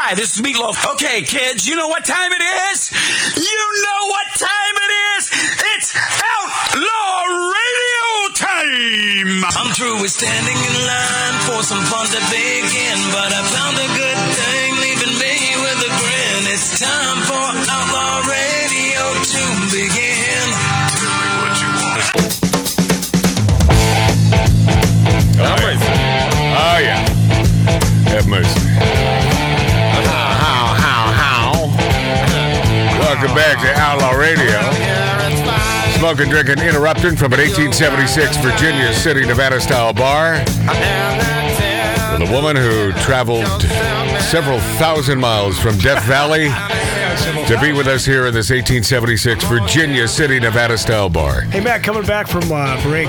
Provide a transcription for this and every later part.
Hi, this is Meatloaf. Okay, kids, you know what time it is? You know what time it is? It's Outlaw Radio time! I'm through with standing in line for some fun to begin, but I found a good Smoking, drinking, interrupting from an 1876 Virginia City, Nevada style bar. With a woman who traveled several thousand miles from Death Valley to be with us here in this 1876 Virginia City, Nevada style bar. Hey, Matt, coming back from uh, break,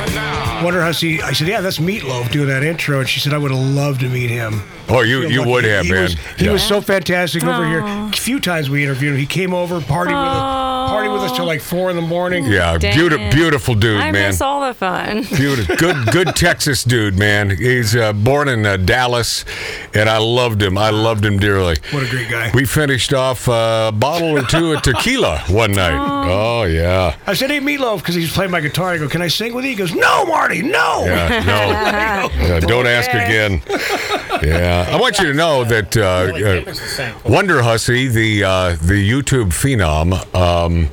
Wonder Hussy. I said, "Yeah, that's Meatloaf doing that intro," and she said, "I would have loved to meet him." Oh, you, Feel you lucky. would have, he man. Was, he Yeah. was so fantastic over here. A few times we interviewed him. He came over, party with us, party with us till like four in the morning. Yeah, beautiful, beautiful dude, I man. miss all the fun. Beautiful, good, good Texas dude, man. He's uh, born in uh, Dallas, and I loved him. I loved him dearly. What a great guy. We finished off a bottle or two of tequila one night. Oh, yeah, I said, "Hey, Meatloaf," because he's playing my guitar. I go, "Can I sing with you?" He goes, "No, Marty, no." yeah. No, Yeah, don't ask again. Yeah, I want you to know that uh, uh, Wonder Hussy, the uh, the YouTube phenom. Um, 嗯。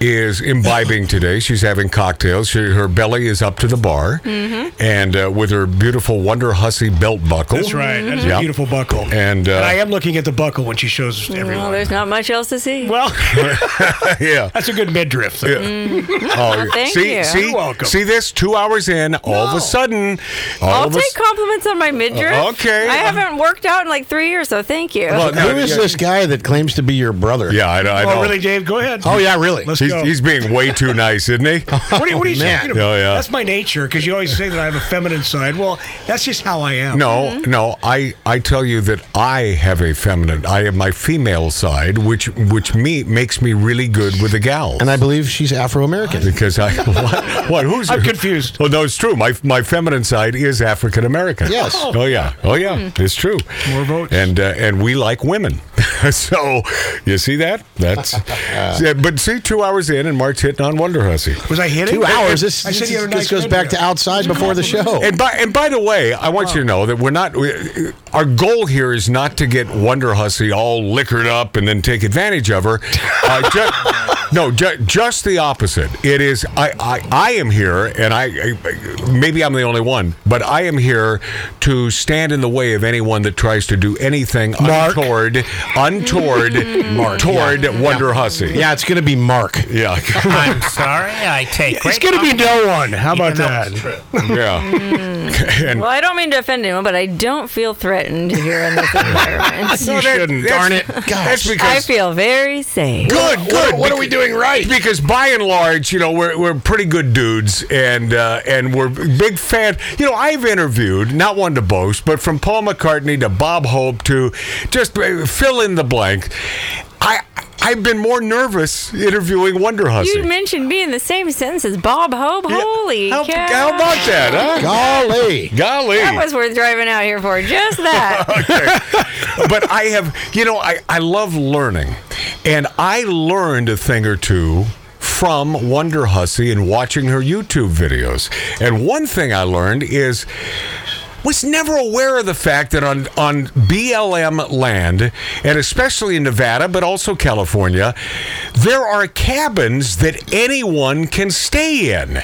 Is imbibing today. She's having cocktails. She, her belly is up to the bar, and uh, with her beautiful Wonder Hussy belt buckle. That's right. That's Yeah. a beautiful buckle. And, uh, I am looking at the buckle when she shows Well, there's not much else to see. Well, yeah. that's a good midriff. though. Oh, thank see, you. see, You're welcome. see this? Two hours in, all of a sudden, all I'll of a take s- compliments on my midriff. Uh, okay. I haven't worked out in like three years, so thank you. Well, Who is yeah. this guy that claims to be your brother? Yeah, I, know- I know. Oh, really, Dave? Go ahead. Oh, yeah, really? Let's He's, go. he's being way too nice, isn't he? What are you, what are you talking about? Oh, yeah. That's my nature because you always say that I have a feminine side. Well, that's just how I am. No, no. I, I tell you that I have a feminine. I have my female side, which which me makes me really good with the gals. And I believe she's Afro American. because I what, what who's I'm confused. Well, no, it's true. My my feminine side is African American. Yes. Oh yeah. Oh yeah. It's true. More votes. And uh, and we like women. so you see that? That's. yeah, but see, two hours in, and Mark's hitting on Wonder Hussy. Was I hitting? Two hours. This, I said this, you had a this goes back to outside before the show. And by and by the way, I want you to know that we're not. We, our goal here is not to get Wonder Hussy all liquored up and then take advantage of her. Uh, ju- no, ju- just the opposite. It is. I, I I am here, and I, I maybe I'm the only one, but I am here to stand in the way of anyone that tries to do anything Mark. untoward, untoward, toward Wonder Hussy. yeah, it's going to be Mark. Yeah, I'm sorry. I take It's going to be comfort- no one. How about that? it's true. yeah. Mm. and well, I don't mean to offend anyone, but I don't feel threatened here in this environment. You shouldn't. Darn it. That's I feel very safe. Good, good. what are we doing right? Because by and large, you know, we're, we're pretty good dudes, and uh, and we're big fan. You know, I've interviewed not one to boast, but from Paul McCartney to Bob Hope to just uh, fill in the blank. I I've been more nervous interviewing Wonder Hussy. You mentioned me in the same sentence as Bob Hope. Holy how, cow! how about that, huh? Golly. Golly. That was worth driving out here for. Just that. but I have, you know, I, I love learning. And I learned a thing or two from Wonder Hussy and watching her YouTube videos. And one thing I learned is was never aware of the fact that on, on BLM land, and especially in Nevada, but also California, there are cabins that anyone can stay in.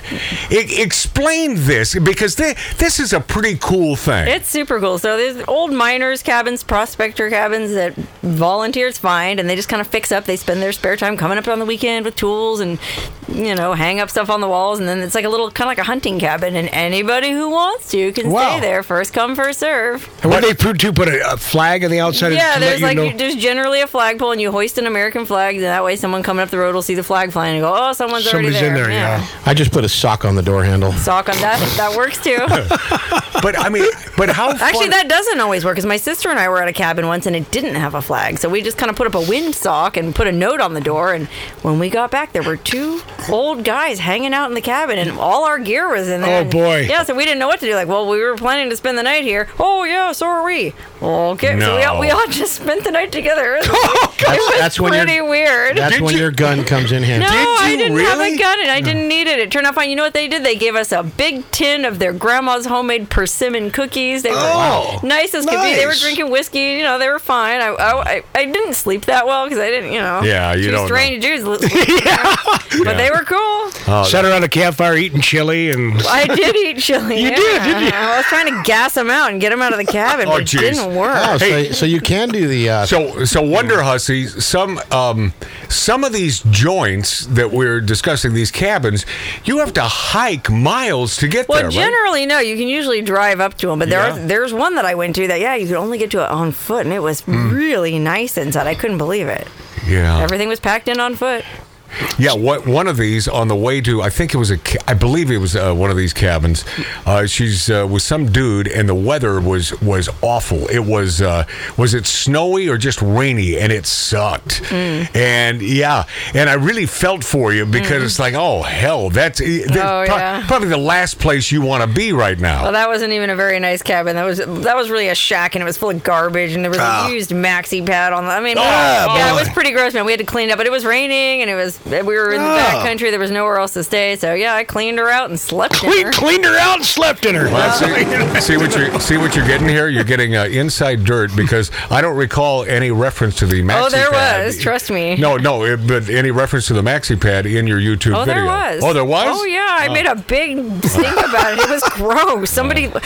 Explain this, because thi- this is a pretty cool thing. It's super cool. So there's old miners' cabins, prospector cabins that volunteers find, and they just kind of fix up. They spend their spare time coming up on the weekend with tools and you know hang up stuff on the walls, and then it's like a little kind of like a hunting cabin, and anybody who wants to can Wow. stay there. First come, first serve. And what they put to put a, a flag on the outside Yeah, to there's let like know. there's generally a flagpole, and you hoist an American flag. And that way, someone coming up the road will see the flag flying and go, "Oh, someone's, Somebody's already in there." there, yeah. I just put a sock on the door handle. Sock on that. That works too. but I mean, but how Actually, that doesn't always work because my sister and I were at a cabin once and it didn't have a flag. So we just kind of put up a windsock and put a note on the door. And when we got back, there were two old guys hanging out in the cabin and all our gear was in there. Oh, And- boy. Yeah, so we didn't know what to do. Like, well, we were planning to to spend the night here. Oh yeah, so are we. Okay, so we all, we all just spent the night together. It was, That's, oh, it was that's when pretty your weird. that's Did when you- your gun comes in handy. No, Did I didn't have a gun and I didn't need it. It turned out fine. You know what they did? They gave us a big tin of their grandma's homemade persimmon cookies. They were Oh, nice as could be. They were drinking whiskey. You know, they were fine. I, I, I- I didn't sleep that well because I didn't, you know. Yeah, you two don't know. strange dudes. But they were cool. Oh, Sat around a campfire eating chili and I did eat chili. You yeah. did, didn't you? I was trying to gas them out and get them out of the cabin, Oh, but it jeez. didn't work. Oh, so, so you can do the. Uh, So, so Wonder Hussy, some um, some of these joints that we're discussing, these cabins, you have to hike miles to get Well, there, right? generally, no. You can usually drive up to them, but there Yeah. are, there's one that I went to that yeah, you could only get to it on foot, and it was Hmm. really nice inside. I couldn't believe it. Yeah, Everything was packed in on foot. Yeah. What one of these on the way to? I think it was a. ca- believe it was uh, one of these cabins. Uh, she's uh, with some dude, and the weather was was awful. It was uh, was it snowy or just rainy, and it sucked. Mm. And yeah, and I really felt for you because it's like, oh hell, that's, that's Mm. Oh, pro- yeah. probably the last place you want to be right now. Well, that wasn't even a very nice cabin. That was that was really a shack, and it was full of garbage, and there was Ah. a used maxi pad on the. I mean, Oh, yeah, boy. it was pretty gross, man. We had to clean it up, but it was raining, and it was we were in the Oh. back country. There was nowhere else to stay, so yeah, I cleaned her out and slept in clean, her. cleaned her out and slept in her. Well, see, see what you're see what you're getting here. You're getting uh, inside dirt because I don't recall any reference to the maxi pad. Oh, there pad. was. Trust me. No, no, it, but any reference to the maxi pad in your YouTube Oh, video? there was. Oh, there was. Oh, yeah. I made a big stink about it. It was gross. Somebody who does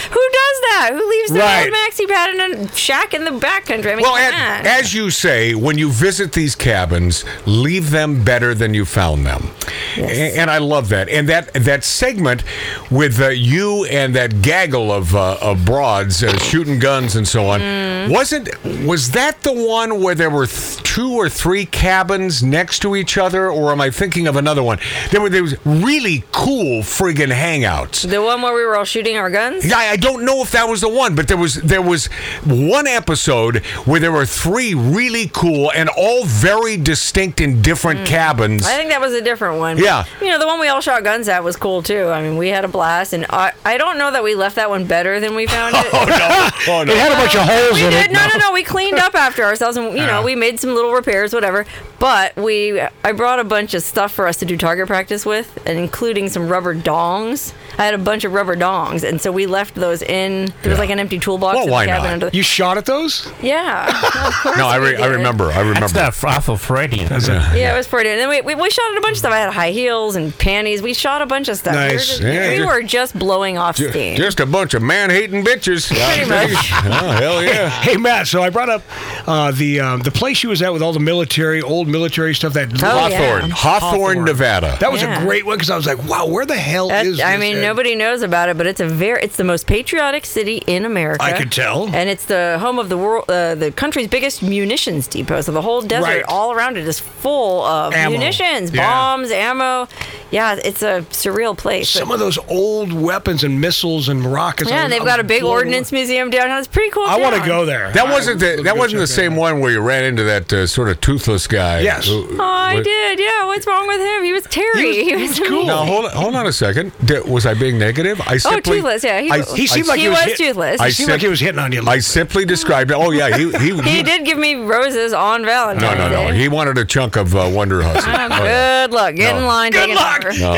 that? Who leaves their Right. old maxi pad in a shack in the backcountry? I mean, Well, come and, on. as you say, when you visit these cabins, leave them better than you found them, A- and, I love that. And that that segment with uh, you and that gaggle of uh, of broads uh, shooting guns and so on Mm. wasn't was that the one where there were th- two or three cabins next to each other, or am I thinking of another one? There were there was really cool friggin' hangouts. the one where we were all shooting our guns. Yeah, I don't know if that was the one, but there was there was one episode where there were three really cool and all very distinct in different cabins. Mm. I think that was a different one. Yeah. You know, the one we all shot guns at was cool too. I mean, we had a blast, and I, I don't know that we left that one better than we found it. oh no! Oh no! It had a bunch of holes we in did. it. No, no, no. We cleaned up after ourselves, and you know, we made some little repairs, whatever. But we, I brought a bunch of stuff for us to do target practice with, and including some rubber dongs. I had a bunch of rubber dongs, and so we left those in. There was like an empty toolbox Well, in the why cabin not? under. The, You shot at those? yeah, of no, I, we re- I remember. I remember. That's not awful Freudian. Yeah, it was pretty. And then we, we, we shot at a bunch of stuff. I had high heels and panties. We shot a bunch of stuff. We were Nice. just- Yeah, we were just blowing off Ju- steam. Just a bunch of man-hating bitches. Pretty much. Oh hell yeah! Hey Matt, so I brought up uh, the um, the place you was at with all the military, old military stuff. That Oh, Hawthorne, yeah. Hawthorne, Nevada. that was Yeah. a great one because I was like, wow, where the hell That- is? I this? mean, And nobody knows about it, but it's a very it's the most patriotic city in America. I could tell. and it's the home of the world, uh, the country's biggest munitions depot. So the whole desert, Right. all around it, is full of Ammo. munitions, Yeah. bombs, ammo. Yeah, it's a surreal place. Some of those old weapons and missiles and rockets. yeah, and they've I got a big ordnance museum downtown. It's pretty cool. I want to go there. That wasn't the, that wasn't the same out. one where you ran into that uh, sort of toothless guy. Yes. who- Oh, I what- did. Yeah, what's wrong with him? He was Terry. He was- he was cool. Now hold on, hold on a second. Did, was I being negative? I simply, Oh, toothless. Yeah, he, I- was- He seemed I- like he, he was was hit- toothless. I It seemed like he was hitting on you. I simply described it. Oh yeah, he he, he did give me roses on Valentine's No, no, no. Day. He wanted a chunk of uh, Wonder Hussy. Oh, Oh, yeah. good luck. Get No. in line. Good take luck. It No,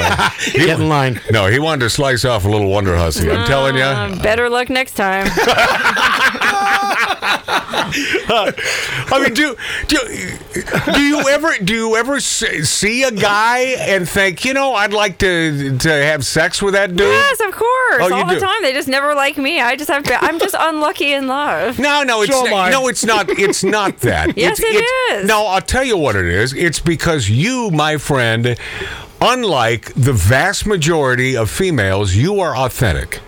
he, Get in line. no, he wanted to slice off a little Wonder Hussy. I'm telling you. Uh, better luck next time. I mean, do do do you ever do you ever see a guy and think, you know, I'd like to to have sex with that dude? yes, of course. Oh, you All the do? time. They just never like me. I just have. I'm just unlucky in love. No, no, it's So am I. no, it's not. It's not that. Yes, it's, it it's, is. No, I'll tell you what it is. It's because you, my friend, unlike the vast majority of females, you are authentic.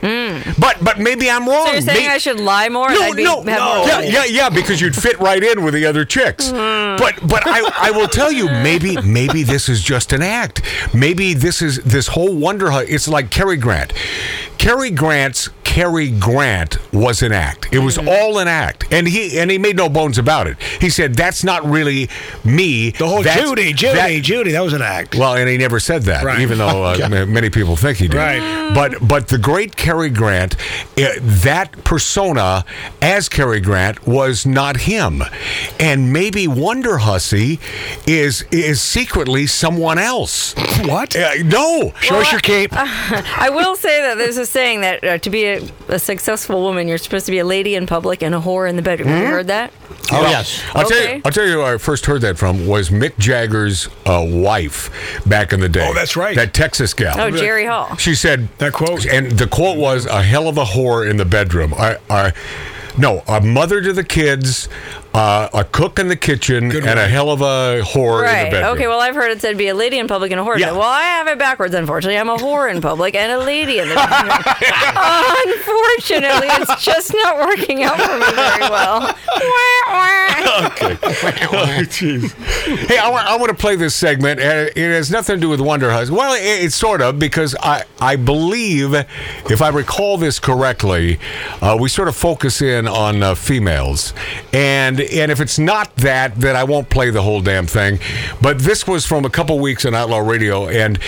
But but maybe I'm wrong. So you're saying May- I should lie more? No, I'd be, no, no. more Yeah, yeah, yeah, because you'd fit right in with the other chicks. Hmm. But but I, I will tell you, maybe maybe this is just an act. Maybe this is this whole Wonder Hut. It's like Cary Grant. Cary Grant's Cary Grant was an act. It was all an act, and he and he made no bones about it. He said that's not really me. The whole That's- Judy, Judy, that- Judy. That was an act. well, and he never said that, Right. even though uh, Okay. many people think he did. Right. But but the great Cary Grant, uh, that persona as Cary Grant was not him, and maybe Wonder Hussy is is secretly someone else. What? Uh, no, Show us your cape. I will say that there's a saying that uh, to be a, a successful woman, you're supposed to be a lady in public and a whore in the bedroom. Have you heard that? Oh yes. I'll tell Okay. you. I'll tell you. Where I first heard that from was Mick Jagger's uh, wife back in the day. Oh, that's right. That Texas gal. Oh, Jerry Hall. She said That quote. and the quote was a hell of a whore in the bedroom. I, I, no, a mother to the kids, uh, a cook in the kitchen, Good and a hell of a whore in the Right. bedroom. Okay. Well, I've heard it said be a lady in public and a whore. Yeah. Well, I have it backwards. Unfortunately, I'm a whore in public and a lady in the bedroom. Unfortunately, it's just not working out for me very well. okay. wah. Jeez. Hey, I want, I want to play this segment, and it has nothing to do with Wonder Huss. Well, it, it's sort of because I I believe, if I recall this correctly, uh, we sort of focus in on uh, females, and and if it's not that, then I won't play the whole damn thing. But this was from a couple weeks on Outlaw Radio, and.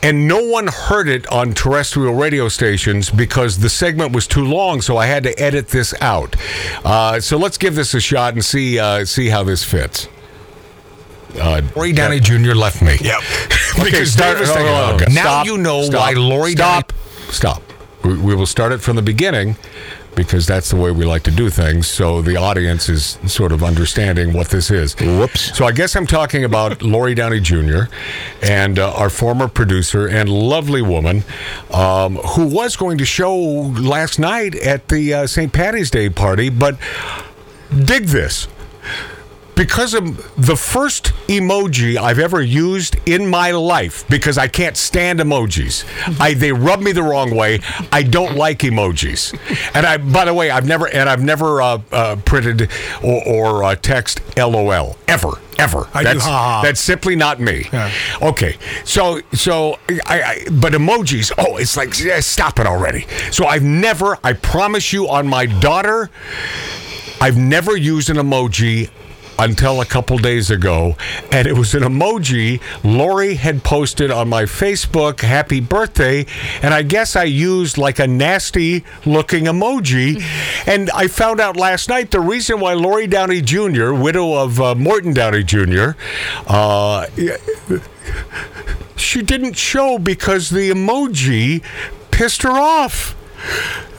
And no one heard it on terrestrial radio stations because the segment was too long, so I had to edit this out. Uh, so let's give this a shot and see uh, see how this fits. Uh, Lori Downey Jr. left me. Yep. because start- Dave was hold thinking, okay. okay. Now Stop. you know Stop. why Lori Stop. Downey. Stop. We, we will start it from the beginning because that's the way we like to do things. So the audience is sort of understanding what this is. Whoops. So I guess I'm talking about Lori Downey Jr. and uh, our former producer and lovely woman um, who was going to show last night at the uh, St. Patty's Day party, but dig this. Because of the first emoji I've ever used in my life, because I can't stand emojis. I they rub me the wrong way. I don't like emojis. And I, by the way, I've never and I've never uh, uh, printed or, or uh, text LOL ever, ever. I do, that's, ha, ha. that's simply not me. Yeah. Okay, so so I, I but emojis. Oh, it's like yeah, stop it already. So I've never. I promise you, on my daughter. I've never used an emoji until a couple days ago, and it was an emoji Lori had posted on my Facebook, happy birthday, and I guess I used like a nasty looking emoji. And I found out last night the reason why Lori Downey Jr., widow of uh, Morton Downey Jr., uh, she didn't show because the emoji pissed her off.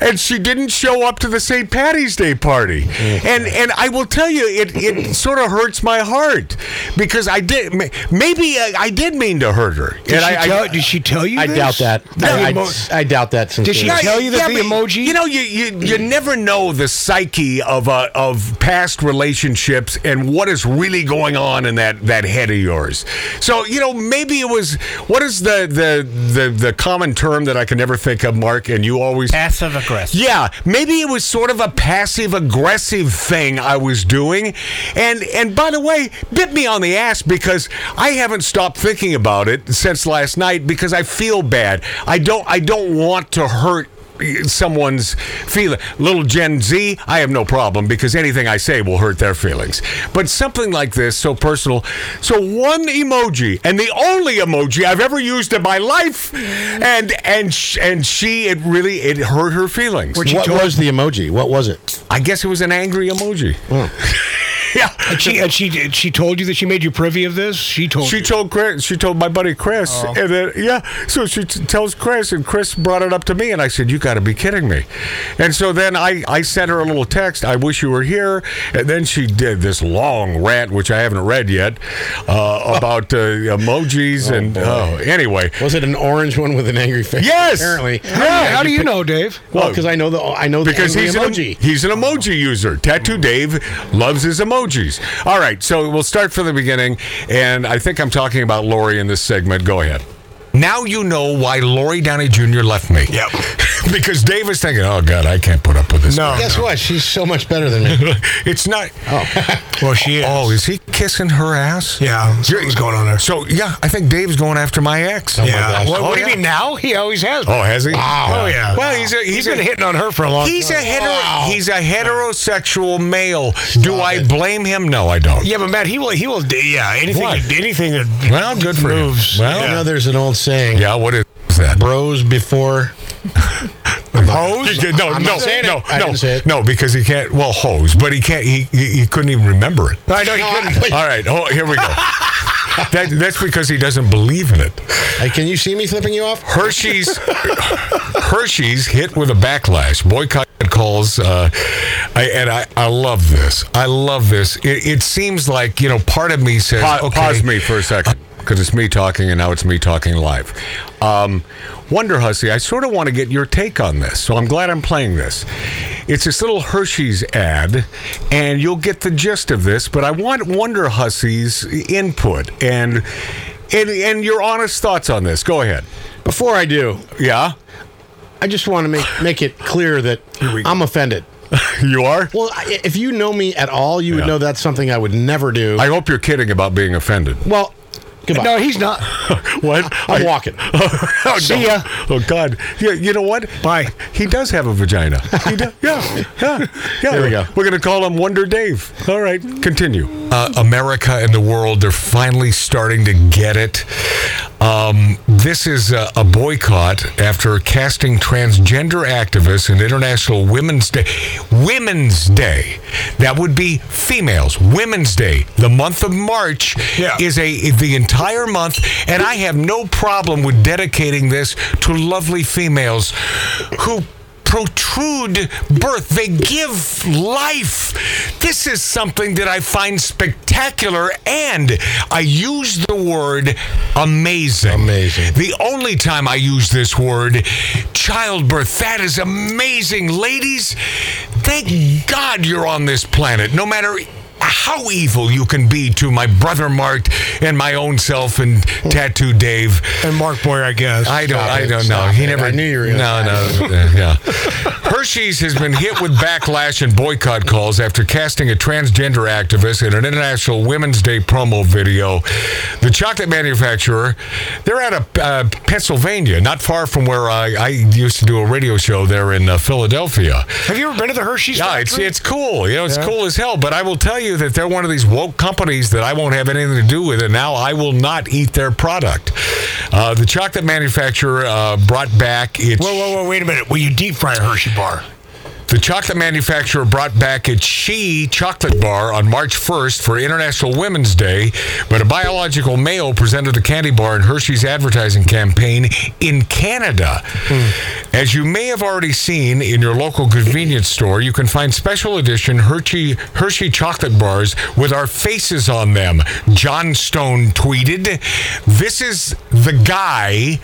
And she didn't show up to the St. Patty's Day party, and and I will tell you, it it sort of hurts my heart because I did maybe I, I did mean to hurt her. Did, and she I, tell, I, did she tell you I this? doubt that. The I, emo- I, I doubt that. Did she sincerely. tell you that the emoji? You know, you you, you never know the psyche of uh, of past relationships and what is really going on in that that head of yours. So you know, maybe it was what is the the the the common term that I can never think of, Mark, and you always Passive aggressive. yeah, maybe it was sort of a passive aggressive thing I was doing. And and by the way, bit me on the ass because I haven't stopped thinking about it since last night because I feel bad. I don't I don't want to hurt someone's feeling. Little Gen Z, I have no problem because anything I say will hurt their feelings. But something like this, so personal. So one emoji, and the only emoji I've ever used in my life, and and sh- and she, it really it hurt her feelings. What'd What was the emoji? What was it? I guess it was an angry emoji. Oh. yeah. And she and she she told you that she made you privy of this. She told She you. told Chris. She told my buddy Chris, Oh. and then yeah. So she t- tells Chris, and Chris brought it up to me, and I said, "You got to be kidding me!" And so then I I sent her a little text. I wish you were here. And then she did this long rant, which I haven't read yet, uh, about uh, emojis and oh, anyway. Was it an orange one with an angry face? Yes! Apparently. Yeah. How do you know, Dave? Well, because I know the I know the Because he's emoji. An, he's an emoji user. Tattoo Dave loves his emojis. All right, so we'll start from the beginning, and I think I'm talking about Lori in this segment. Go ahead. Now you know why Lori Downey Jr. left me. Yep. because Dave was thinking, oh, God, I can't put up with this. No. guy." Guess what? She's so much better than me. it's not. Oh. Well, she oh, is. Oh, is he kissing her ass? yeah, something's going on there. So, yeah, I think Dave's going after my ex. Oh, my yeah. gosh. What, Oh, what do you yeah. mean now? He always has. Oh, has he? Oh, yeah. Well, he's a, he's, he's a, been hitting on her for a long He's a time. hetero. He's a heterosexual male. Do I it. blame him? No, I don't. Yeah, but Matt, he will. He will. Yeah, anything. What? Anything that Well, good for him. moves. Well, You know, there's an old saying: Yeah, what is that? "Bros before." hose. No, I'm no, not saying no, it. I no, didn't say it. no, because he can't. Well, hose, but he can't. He he, he couldn't even remember it. I know he couldn't. All right, oh, here we go. that, that's because he doesn't believe in it. Hey, can you see me flipping you off? Hershey's Hershey's hit with a backlash. Boycott calls, uh, I, and I, I love this. I love this. It, it seems like you know, part of me says, Pa- okay, Pause me for a second because it's me talking and now it's me talking live. Um, Wonder Hussy, I sort of want to get your take on this, so I'm glad I'm playing this. It's this little Hershey's ad, and you'll get the gist of this, but I want Wonder Hussy's input and and and your honest thoughts on this. Go ahead. Before I do, Yeah, I just want to make make it clear that I'm offended. you are. Well, if you know me at all, you would know that's something I would never do. I hope you're kidding about being offended. well, goodbye. No, he's not. What? I'm I- walking. oh, See no. ya. Oh God. Yeah. You know what? Bye. He does have a vagina. He does. Yeah. Yeah. Yeah. There we go. We're gonna call him Wonder Dave. All right. Continue. Uh, America and the world. They're finally starting to get it. Um, this is a, a boycott after casting transgender activists in International Women's Day. Women's Day. That would be females. Women's Day. The month of March Yeah. is a the entire month, and I have no problem with dedicating this to lovely females who protrude birth. They give life. This is something that I find spectacular, and I use the word amazing. Amazing. The only time I use this word, childbirth, that is amazing. Ladies, thank God you're on this planet. No matter how evil you can be to my brother Mark and my own self and Tattoo Dave. And Mark Boyer, I guess. I don't. Stop I don't know. He it. never. I knew you were No, no. yeah. Hershey's has been hit with backlash and boycott calls after casting a transgender activist in an International Women's Day promo video. The chocolate manufacturer, they're out of uh, Pennsylvania, not far from where I, I used to do a radio show there in uh, Philadelphia. Have you ever been to the Hershey's? Yeah, it's it's cool. You know, it's Yeah. cool as hell. But I will tell you that they're one of these woke companies that I won't have anything to do with, and now I will not eat their product. Uh, the chocolate manufacturer uh, brought back its. Whoa, whoa, whoa! Wait a minute. Will you deep fry a Hershey bar? The chocolate manufacturer brought back its She chocolate bar on March 1st for International Women's Day, but a biological male presented the candy bar in Hershey's advertising campaign in Canada. Hmm. As you may have already seen in your local convenience store, you can find special edition Hershey Hershey chocolate bars with our faces on them. John Stone tweeted, "This is the guy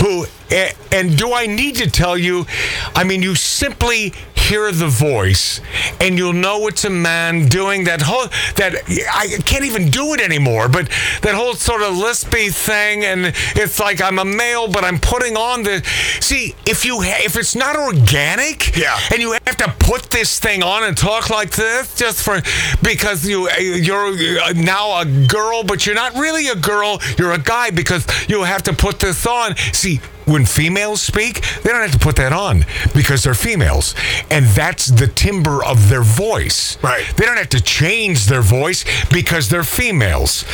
who and do I need to tell you? I mean, you simply hear the voice, and you'll know it's a man doing that whole that I can't even do it anymore. But that whole sort of lispy thing, and it's like I'm a male, but I'm putting on the. See, if you ha- if it's not organic, Yeah. and you have to put this thing on and talk like this just for because you you're now a girl, but you're not really a girl. You're a guy because you have to put this on. See, when females speak, they don't have to put that on because they're females, and that's the timbre of their voice. Right. They don't have to change their voice because they're females.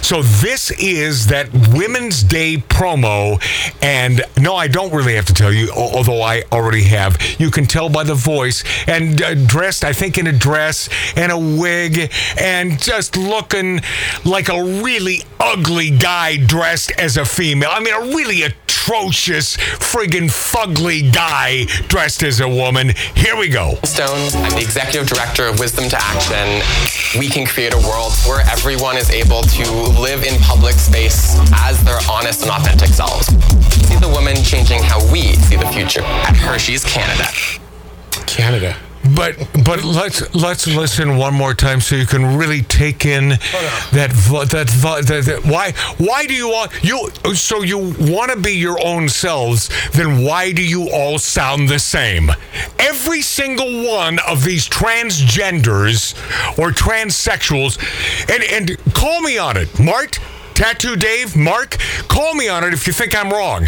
So this is that Women's Day promo, and no, I don't really have to tell you, although I already have. You can tell by the voice and uh, dressed, I think, in a dress and a wig, and just looking like a really ugly guy dressed as a female. I mean, a really atrocious, friggin' fugly guy dressed as a woman. Here we go. Stone. I'm the executive director of Wisdom to Action. We can create a world where everyone is able to live in public space as their honest and authentic selves. See the women changing how we see the future at Hershey's Canada. Canada. But but let's let's listen one more time so you can really take in that vo- that, vo- that that why why do you want you so you want to be your own selves then why do you all sound the same every single one of these transgenders or transsexuals and and call me on it Mart Tattoo Dave, Mark, call me on it if you think I'm wrong.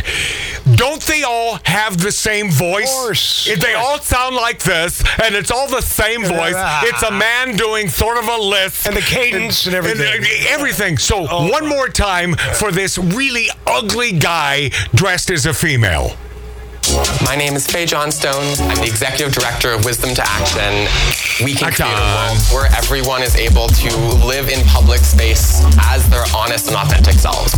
Don't they all have the same voice? Of course. If They all sound like this, and it's all the same voice. It's a man doing sort of a list. And the cadence and everything. uh, everything. So, one more time for this really ugly guy dressed as a female. My name is Fae Johnstone. I'm the executive director of Wisdom to Action. We can create a world where everyone is able to live in public space as their honest and authentic selves.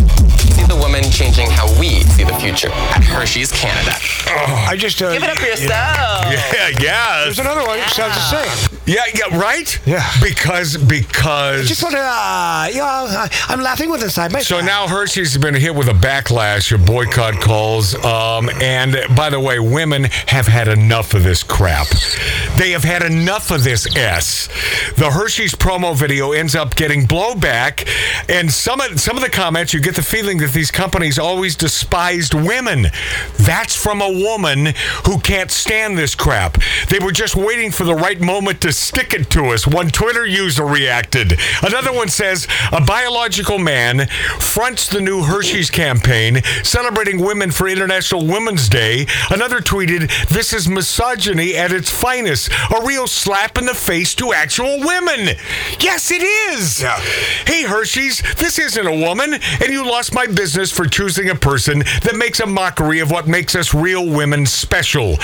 See the woman changing how we see the future at Hershey's Canada. Oh, I just uh, Give it up for yourself. Yeah, yeah. There's another one. It sounds the same. Yeah, yeah, right? Yeah. Because, because. I Just want to, uh, you know, I'm laughing with inside my. So now Hershey's been hit with a backlash of boycott calls. Um, and by the way, women have had enough of this crap. They have had enough of this S. The Hershey's promo video ends up getting blowback, and some of some of the comments you get the feeling that these companies always despised women. That's from a woman who can't stand this crap. They were just waiting for the right moment to stick it to us. One Twitter user reacted. Another one says a biological man fronts the new Hershey's campaign celebrating women for International Women's Day. Another tweeted, This is misogyny at its finest. A real slap in the face to actual women. Yes, it is. Hey, Hershey's, this isn't a woman, and you lost my business for choosing a person that makes a mockery of what makes us real women special.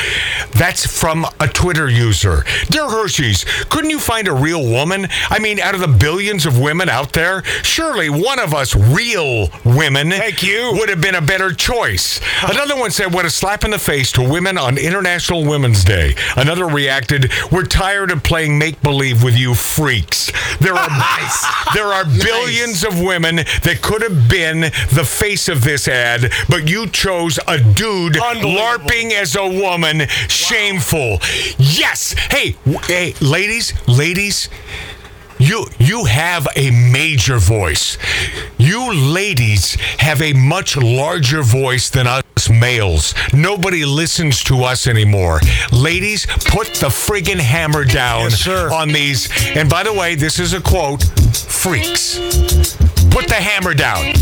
That's from a Twitter user. Dear Hershey's, couldn't you find a real woman? I mean, out of the billions of women out there, surely one of us real women Thank you. would have been a better choice. Another one said, What a slap in the face to women on International Women's Day. Another reacted, We're tired of playing make believe with you freaks. There are there are billions of women that could have been the face of this ad, but you chose a dude LARPing as a woman. Shameful. Yes. Hey, hey, ladies, ladies. You you have a major voice. You ladies have a much larger voice than us males. Nobody listens to us anymore. Ladies, put the friggin' hammer down Yes, on these. And by the way, this is a quote, freaks. Put the hammer down.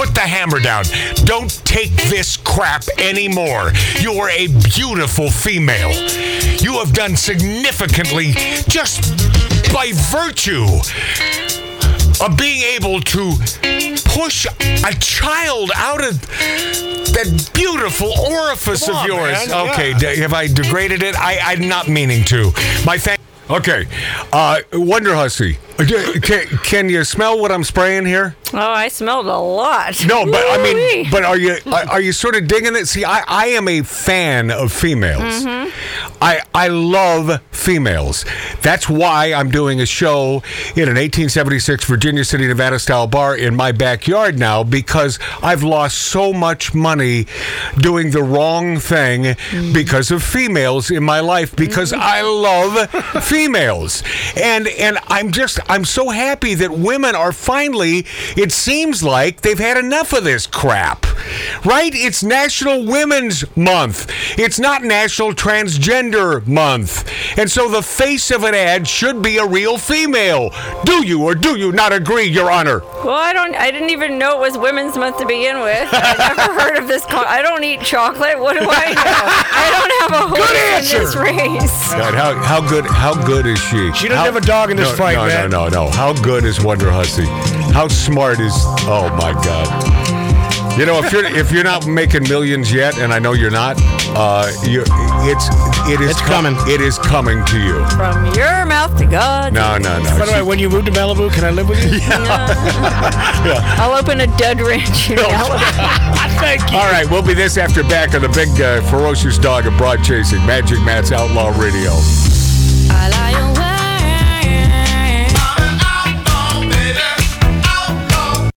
Put the hammer down. Don't take this crap anymore. You are a beautiful female. You have done significantly just by virtue of being able to push a child out of that beautiful orifice Come of yours. man. Okay, Yeah. d- have I degraded it? I, I'm not meaning to. My thank. Okay, uh, Wonder Hussy, uh, can, can you smell what I'm spraying here? Oh, I smelled a lot. No, but I mean, but are you are, you sort of digging it? See, I, I am a fan of females. Mm-hmm. I I love females. That's why I'm doing a show in an 1876 Virginia City, Nevada style bar in my backyard now because I've lost so much money doing the wrong thing mm. because of females in my life because mm. I love females. And and I'm just I'm so happy that women are finally it seems like they've had enough of this crap. Right? It's National Women's Month. It's not National Transgender Month. And so the face of an ad should be a real female. Do you or do you not agree, Your Honor? Well, I don't. I didn't even know it was Women's Month to begin with. I never heard of this. Con- I don't eat chocolate. What do I know? I don't have a horse in this race. God, how, how good how good is she? She doesn't How- have a dog in this no, fight, no, man. No, no, no. How good is Wonder Hussy? How smart is? Oh my God! You know, if you're if you're not making millions yet, and I know you're not, uh, you it's it is It's coming. It is coming to you. From your mouth to God. No, no, no. By the way, when you move to Malibu, can I live with you? I'll open a dud ranch in Malibu. Thank you. All right, we'll be this after back on the big uh, ferocious dog of broad chasing, Magic Matt's Outlaw Radio. I lie awake.